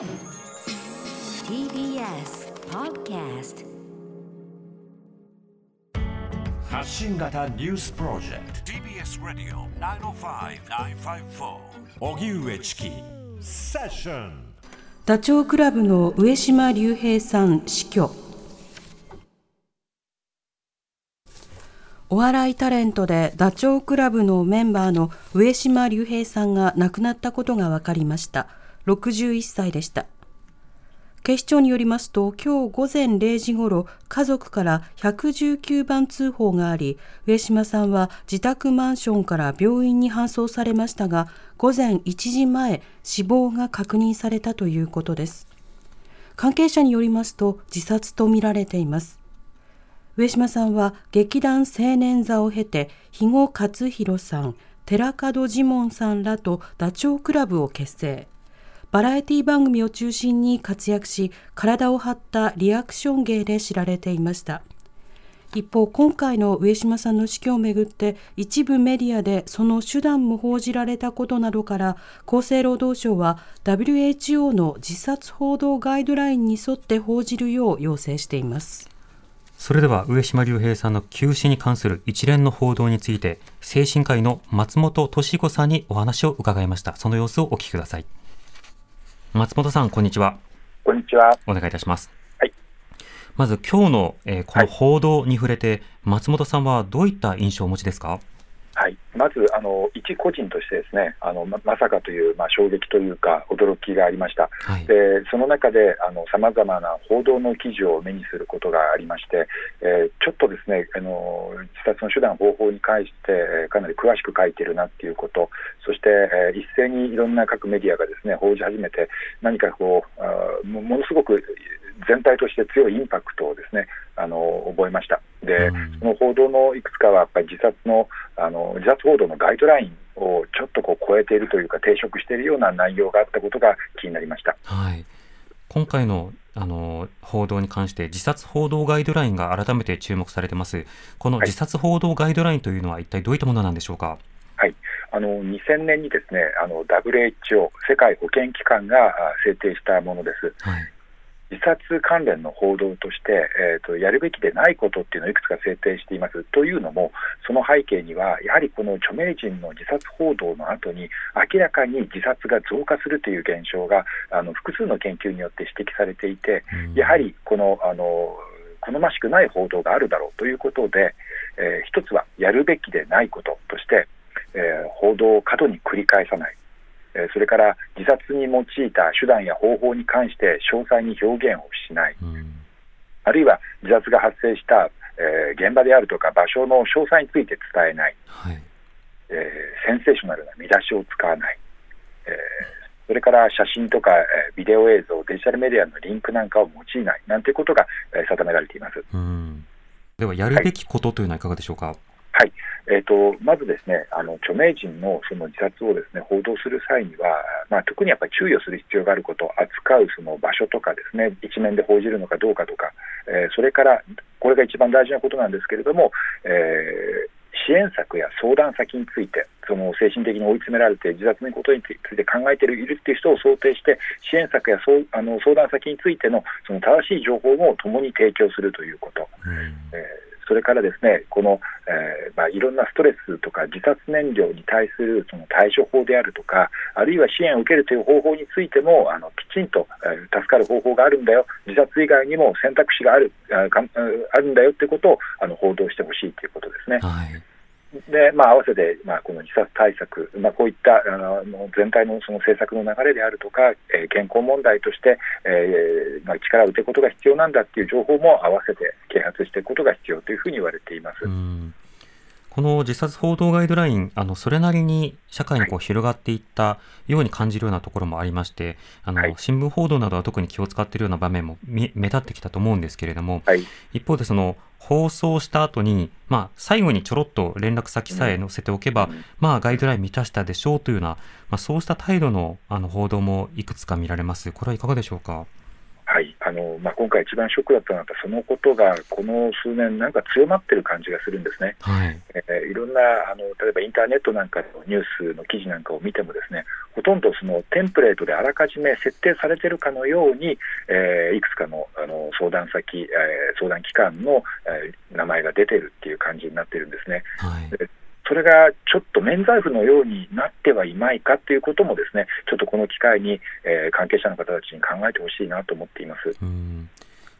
TBS Podcast 発信型ニュースプロジェクト。TBS ラディオ905-954おぎゅうえちきセッション。ダチョウ倶楽部の上島竜兵さん死去。お笑いタレントでダチョウ倶楽部のメンバーの上島竜兵さんが亡くなったことが分かりました61歳でした。警視庁によりますと今日午前0時ごろ家族から119番通報があり上島さんは自宅マンションから病院に搬送されましたが午前1時前死亡が確認されたということです。関係者によりますと自殺とみられています。上島さんは劇団青年座を経て肥後克弘さん寺門ジモンさんらとダチョウ倶楽部を結成。バラエティ番組を中心に活躍し体を張ったリアクション芸で知られていました。一方今回の上島さんの死去をめぐって一部メディアでその手段も報じられたことなどから厚生労働省は WHO の自殺報道ガイドラインに沿って報じるよう要請しています。それでは上島竜兵さんの急死に関する一連の報道について精神科医の松本敏子さんにお話を伺いました。その様子をお聞きください。松本さん、こんにちは。こんにちは。お願いいたします。はい。まず今日の、えー、この報道に触れて、はい、松本さんはどういった印象をお持ちですか？はい、まずあの一個人としてですねあのままさかという、まあ、衝撃というか驚きがありました、はい、でその中でさまざまな報道の記事を目にすることがありまして、えー、ちょっとですねあの自殺の手段、方法に関してかなり詳しく書いているなっていうことそして、えー、一斉にいろんな各メディアがですね報じ始めて何かこうあものすごく全体として強いインパクトをですねあの覚えました。で、うん、その報道のいくつかはやっぱり自殺のあの自殺報道のガイドラインをちょっとこう超えているというか抵触しているような内容があったことが気になりました。はい。今回のあの報道に関して自殺報道ガイドラインが改めて注目されてます。この自殺報道ガイドラインというのは一体どういったものなんでしょうか？はい、あの2000年にですねあの WHO 世界保健機関が制定したものです。はい自殺関連の報道として、えーと、やるべきでないことっていうのをいくつか制定しています。というのも、その背景には、やはりこの著名人の自殺報道の後に、明らかに自殺が増加するという現象が、あの複数の研究によって指摘されていて、やはりこのあの好ましくない報道があるだろうということで、えー、一つはやるべきでないこととして、えー、報道を過度に繰り返さない。それから自殺に用いた手段や方法に関して詳細に表現をしない、うん、あるいは自殺が発生した、えー、現場であるとか場所の詳細について伝えない、はい、えー、センセーショナルな見出しを使わない、えー、それから写真とか、えー、ビデオ映像、デジタルメディアのリンクなんかを用いない。なんてことが、えー、定められています。うん。では、やるべきことというのはいかがでしょうか？はいはい、えーと、まずですねあの著名人のその自殺をですね報道する際には、まあ、特にやっぱり注意をする必要があること、扱うその場所とかですね一面で報じるのかどうかとか、えー、それからこれが一番大事なことなんですけれども、えー支援策や相談先について、その精神的に追い詰められて自殺のことについて考えているいるっていう人を想定して、支援策やそうあの相談先についてのその正しい情報も共に提供するということ。うん、えーそれからですねこの、えー、まあ、いろんなストレスとか自殺燃料に対するその対処法であるとかあるいは支援を受けるという方法についてもあのきちんと、えー、助かる方法があるんだよ自殺以外にも選択肢があるああるんだよということをあの報道してほしいということですね。はいで、まあ、合わせて、まあ、この自殺対策、まあ、こういったあの全体のその政策の流れであるとか、えー、健康問題として、えーまあ、力を打てることが必要なんだっていう情報も合わせて啓発していくことが必要というふうに言われています。うこの自殺報道ガイドライン、あのそれなりに社会にこう広がっていったように感じるようなところもありまして、あの、はい、新聞報道などは特に気を使っているような場面も目立ってきたと思うんですけれども、はい、一方でその放送した後に、まあ、最後にちょろっと連絡先さえ載せておけば、うん、まあ、ガイドライン満たしたでしょうというような、まあ、そうした態度のあの報道もいくつか見られます。これはいかがでしょうか？まあ、今回、一番ショックだったのは、そのことがこの数年、なんか強まってる感じがするんですね。はいえーいろんなあの例えばインターネットなんかのニュースの記事なんかを見てもですねほとんどそのテンプレートであらかじめ設定されているかのように、えーいくつかのあの相談先、えー相談機関の、えー名前が出てるっていう感じになってるんですね。はいそれがちょっと免罪符のようになってはいまいかということもですねちょっとこの機会に、えー関係者の方たちに考えてほしいなと思っています。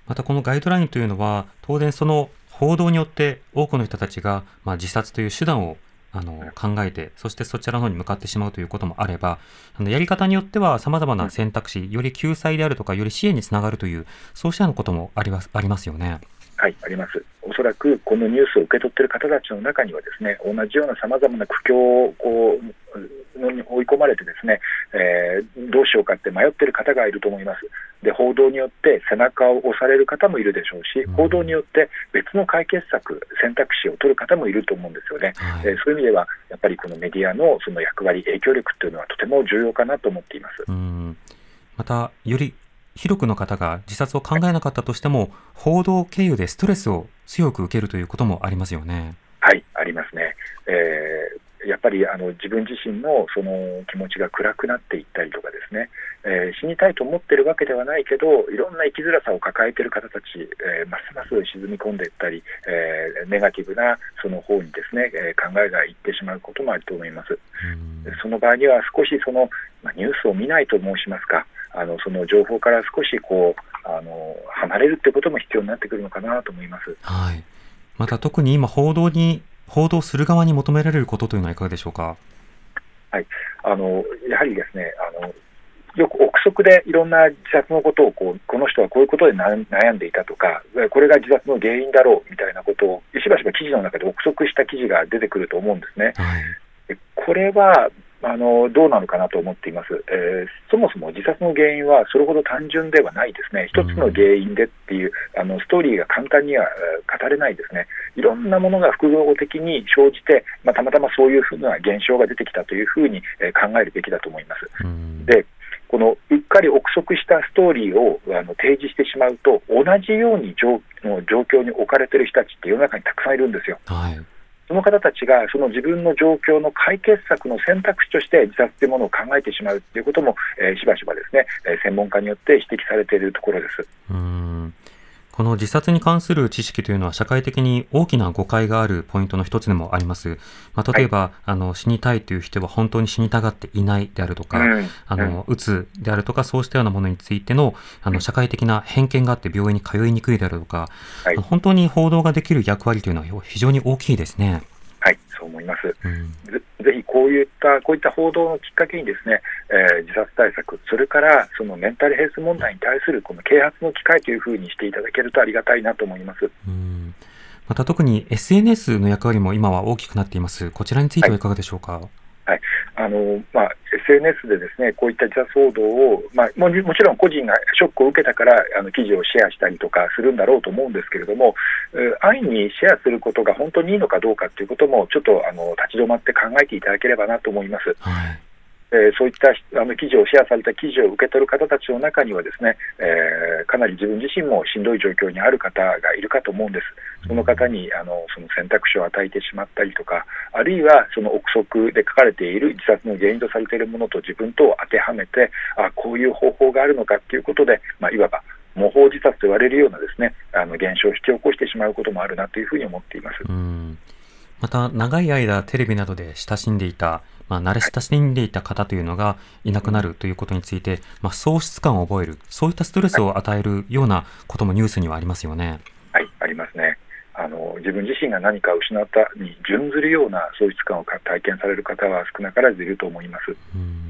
またこのガイドラインというのは当然その報道によって多くの人たちが、まあ、自殺という手段をあの考えてそしてそちらの方に向かってしまうということもあればあのやり方によってはさまざまな選択肢より救済であるとかより支援につながるというそうしたようなこともありますありますよね。はい、あります。おそらくこのニュースを受け取っている方たちの中にはですね、同じようなさまざまな苦境をこうのに追い込まれてですね、えーどうしようかって迷っている方がいると思います。で、報道によって背中を押される方もいるでしょうしうん、報道によって別の解決策、選択肢を取る方もいると思うんですよね。はいえーそういう意味では、やっぱりこのメディアのその役割、影響力というのはとても重要かなと思っています。うんまたより広くの方が自殺を考えなかったとしても報道経由でストレスを強く受けるということもありますよね。はい、ありますね。えーやっぱりあの自分自身のその気持ちが暗くなっていったりとかですね、えー死にたいと思ってるわけではないけど、いろんな生きづらさを抱えている方たち、えーますます沈み込んでいったり、えーネガティブなその方にですね、えー考えがいってしまうこともあると思います。うんその場合には少しその、まあ、ニュースを見ないと申しますか、あのその情報から少しこうあの離れるってことも必要になってくるのかなと思います。はい。また特に今報道に報道する側に求められることというのはいかがでしょうか？あのやはりですねあのよく憶測でいろんな自殺のことをこうこの人はこういうことで悩悩んでいたとかこれが自殺の原因だろうみたいなことをしばしば記事の中で憶測した記事が出てくると思うんですね。はい。でこれはあのどうなのかなと思っています、えーそもそも自殺の原因はそれほど単純ではないですね、一つの原因でっていうあのストーリーが簡単にはえー語れないですね、いろんなものが複合的に生じて、まあ、たまたまそういうふうな現象が出てきたというふうに、えー考えるべきだと思います。うんでこのうっかり憶測したストーリーをあの提示してしまうと、同じように状の状況に置かれている人たちって世の中にたくさんいるんですよ。はい。その方たちがその自分の状況の解決策の選択肢として自殺というものを考えてしまうということも、えーしばしばですね、えー専門家によって指摘されているところです。うんこの自殺に関する知識というのは社会的に大きな誤解があるポイントの一つでもあります。まあ、例えば、あの死にたいという人は本当に死にたがっていないであるとか、うん。あの、うつであるとか、そうしたようなものについての、あの、社会的な偏見があって病院に通いにくいであるとか、はい。本当に報道ができる役割というのは非常に大きいですね。はい、そう思います。うん。ぜぜひこういったこういった報道のきっかけにですね、えー自殺対策、それからそのメンタルヘルス問題に対するこの啓発の機会というふうにしていただけるとありがたいなと思います。うまた特に SNS の役割も今は大きくなっています。こちらについてはいかがでしょうか？はいあのまあ、SNS でですねこういった自殺騒動を、まあ、ももちろん個人がショックを受けたからあの記事をシェアしたりとかするんだろうと思うんですけれども、安易にシェアすることが本当にいいのかどうかということもちょっとあの立ち止まって考えていただければなと思います。はい。えーそういったあの記事をシェアされた記事を受け取る方たちの中にはですね、えーかなり自分自身もしんどい状況にある方がいるかと思うんです。その方にあのその選択肢を与えてしまったりとか、あるいはその憶測で書かれている自殺の原因とされているものと自分とを当てはめて、あこういう方法があるのかということで、まあ、いわば模倣自殺と言われるようなですねあの現象を引き起こしてしまうこともあるなというふうに思っています。うんまた、長い間テレビなどで親しんでいた、まあ、慣れ親しんでいた方というのがいなくなるということについて、まあ、喪失感を覚える、そういったストレスを与えるようなこともニュースにはありますよね。はい、ありますね。あの自分自身が何かを失ったに準ずるような喪失感を体験される方は少なからずいると思います。うん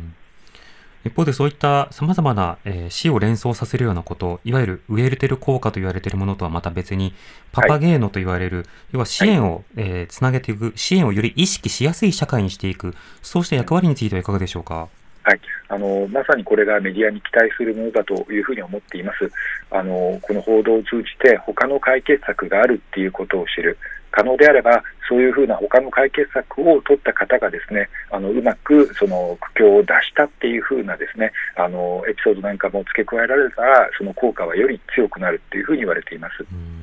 一方でそういった様々な、えー死を連想させるようなこと、いわゆるウエルテル効果と言われているものとはまた別に、パパゲーノと言われる、要は支援を、えーつなげていく、支援をより意識しやすい社会にしていく、そうした役割についてはいかがでしょうか？はい、あのまさにこれがメディアに期待するものだというふうに思っています。あのこの報道を通じて他の解決策があるっていうことを知る。可能であれば、そういうふうな他の解決策を取った方がですね、あのうまくその苦境を脱したっていうふうなですね、あのエピソードなんかも付け加えられたら、その効果はより強くなるっていうふうに言われています。うん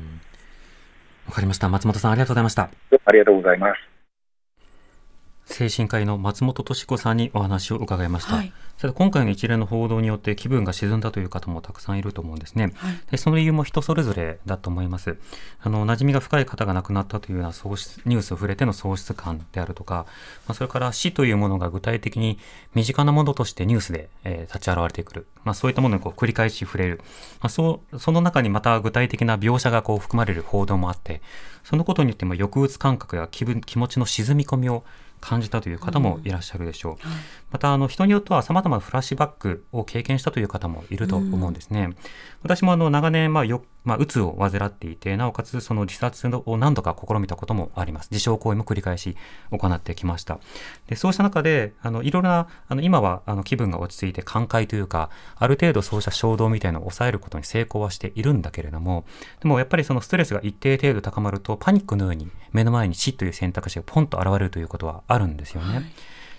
わかりました。松本さんありがとうございました。ありがとうございます。精神科医の松本敏子さんにお話を伺いました。はい今回の一連の報道によって気分が沈んだという方もたくさんいると思うんですね。はいでその理由も人それぞれだと思います。あの馴染みが深い方が亡くなったというような喪失ニュースを触れての喪失感であるとか、まあ、それから死というものが具体的に身近なものとしてニュースで、えー立ち現れてくる、まあ、そういったものにこう繰り返し触れる、まあ、そうその中にまた具体的な描写がこう含まれる報道もあってそのことによっても抑うつ感覚や気分気持ちの沈み込みを感じたという方もいらっしゃるでしょう。またあの人によっては様々なフラッシュバックを経験したという方もいると思うんですね。私もあの長年まあよまあ、うつを患っていて、なおかつその自殺を何度か試みたこともあります。自傷行為も繰り返し行ってきました。で、そうした中で、あの、いろいろな、あの、今はあの気分が落ち着いて寛解というか、ある程度そうした衝動みたいなのを抑えることに成功はしているんだけれども、でもやっぱりそのストレスが一定程度高まると、パニックのように目の前に死という選択肢がポンと現れるということはあるんですよね。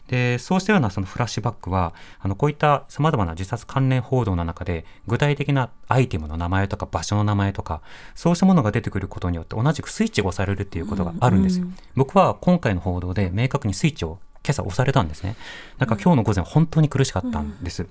で、そうしたようなそのフラッシュバックは、あの、こういった様々な自殺関連報道の中で、具体的なアイテムの名前とか場所の名前とか、そうしたものが出てくることによって同じくスイッチが押されるっていうことがあるんです。僕は今回の報道で明確にスイッチを今朝押されたんですね。だから今日の午前本当に苦しかったんです。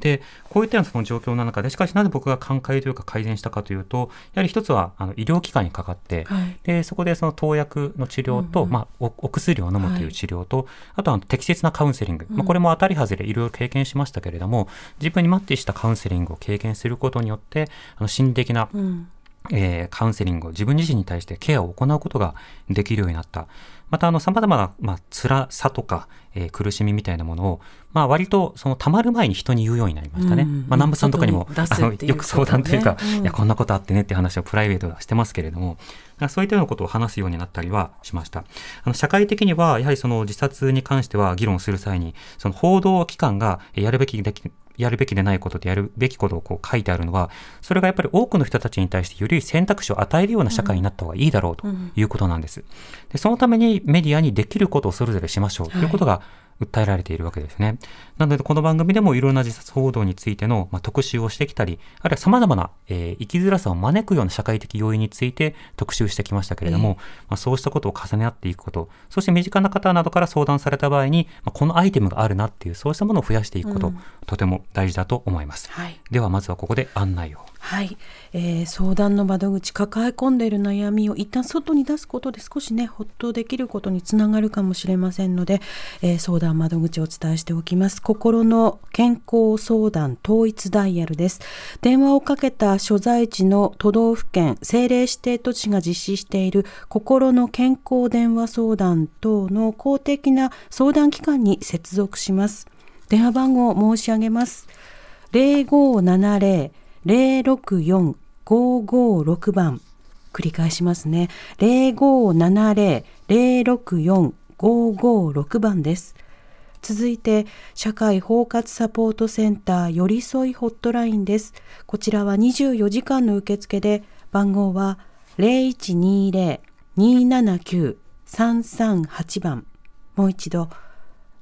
で、こういったようなその状況の中で、しかしなぜ僕が寛解というか改善したかというと、やはり一つはあの医療機関にかかって、はい。で、そこでその投薬の治療と、まあお、お薬を飲むという治療と、あとはあの適切なカウンセリング。まあ、これも当たり外れいろいろ経験しましたけれども、自分にマッチしたカウンセリングを経験することによって、あの心理的な、うん。えーカウンセリングを自分自身に対してケアを行うことができるようになった。また、あの、様々な、まあ、辛さとか、えー苦しみみたいなものを、まあ、割と、その、溜まる前に人に言うようになりましたね。うんまあ、南部さんとかにも、あのよく相談というか、うんいや、こんなことあってねって話をプライベートではしてますけれども、まあそういったようなことを話すようになったりはしました。あの、社会的には、やはりその自殺に関しては議論する際に、その報道機関がえーやるべきでき、やるべきでないことでやるべきことをこう書いてあるのは、それがやっぱり多くの人たちに対してより選択肢を与えるような社会になった方がいいだろうということなんです。で、そのためにメディアにできることをそれぞれしましょうということが訴えられているわけですね。なので、この番組でもいろんな自殺報道についての、まあ、特集をしてきたり、あるいは様々な、えー生きづらさを招くような社会的要因について特集してきましたけれども、まあ、そうしたことを重ね合っていくこと、そして身近な方などから相談された場合に、まあ、このアイテムがあるなっていう、そうしたものを増やしていくこと、とても大事だと思います。はいでは、まずはここで案内を。はい、えー相談の窓口抱え込んでいる悩みを一旦外に出すことで少しねほっとできることにつながるかもしれませんので、えー相談窓口をお伝えしておきます。心の健康相談統一ダイヤルです。電話をかけた所在地の都道府県政令指定都市が実施している心の健康電話相談等の公的な相談機関に接続します。電話番号を申し上げます。0570 064-556番繰り返しますね。0570-064-556番です。続いて社会包括サポートセンター寄り添いホットラインです。こちらは24時間の受付で番号は0120-279-338番もう一度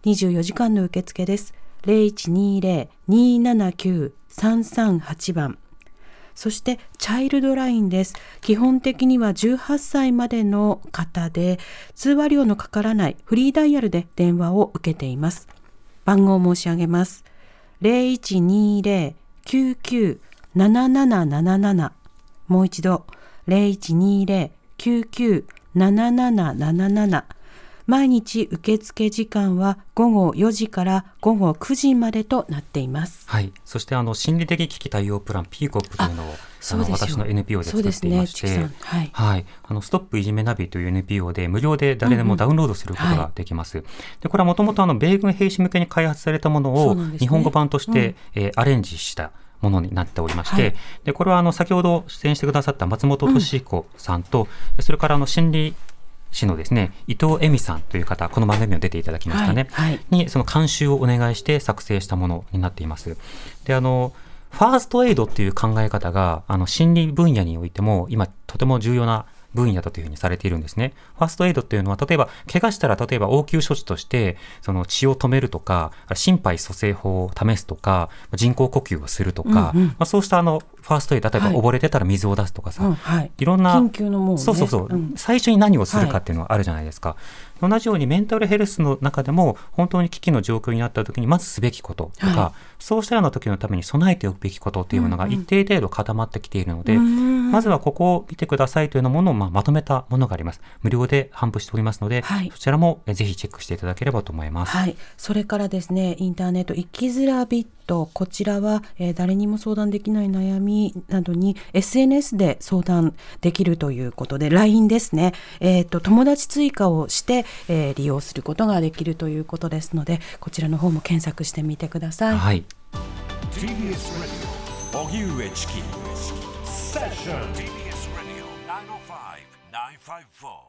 24時間の受付です。0120-279-338番。そして、チャイルドラインです。基本的には18歳までの方で、通話料のかからないフリーダイヤルで電話を受けています。番号を申し上げます。0120-99-7777もう一度、0120-99-7777毎日受付時間は午後4時から午後9時までとなっています。はい。そして、あの、心理的危機対応プラン、ピーコップというのを、そうですよ私の NPO で作っていまして、チキさん。はい。はい。あの、ストップいじめナビという NPO で無料で誰でもダウンロードすることができます。で、これはもともとあの、米軍兵士向けに開発されたものを日本語版として、うんえーアレンジしたものになっておりまして、はいで、これはあの、先ほど出演してくださった松本俊彦さんと、それからあの、心理市のですね、伊藤恵美さんという方、この番組を出ていただきましたね、はいはいにその監修をお願いして作成したものになっています。で、あの、ファーストエイドっていう考え方が、あの、心理分野においても、今、とても重要な分野だというふうにされているんですね。ファーストエイドっていうのは、例えば、怪我したら、例えば応急処置として、その血を止めるとか、心肺蘇生法を試すとか、人工呼吸をするとか、うんうんまあ、そうしたあの、ファーストエイド、例えばはい。溺れてたら水を出すとかさ、い。いろんな緊急のもうね。そうそうそう、うん。最初に何をするかっていうのはあるじゃないですか、同じようにメンタルヘルスの中でも本当に危機の状況になった時にまずすべきこととか、はそうしたような時のために備えておくべきことっていうものが一定程度固まってきているので、うん。まずはここを見てくださいというようなものをまあまとめたものがあります。無料で販布しておりますので、はい。そちらもえぜひチェックしていただければと思います、はい、それからですねインターネット生きづらビットこちらは、えー誰にも相談できない悩みなどに SNS で相談できるということで LINE ですね、えー、と友達追加をして、えー利用することができるということですのでこちらの方も検索してみてください。はい、TBS Radio 荻上チキセッション TBS Radio 905-954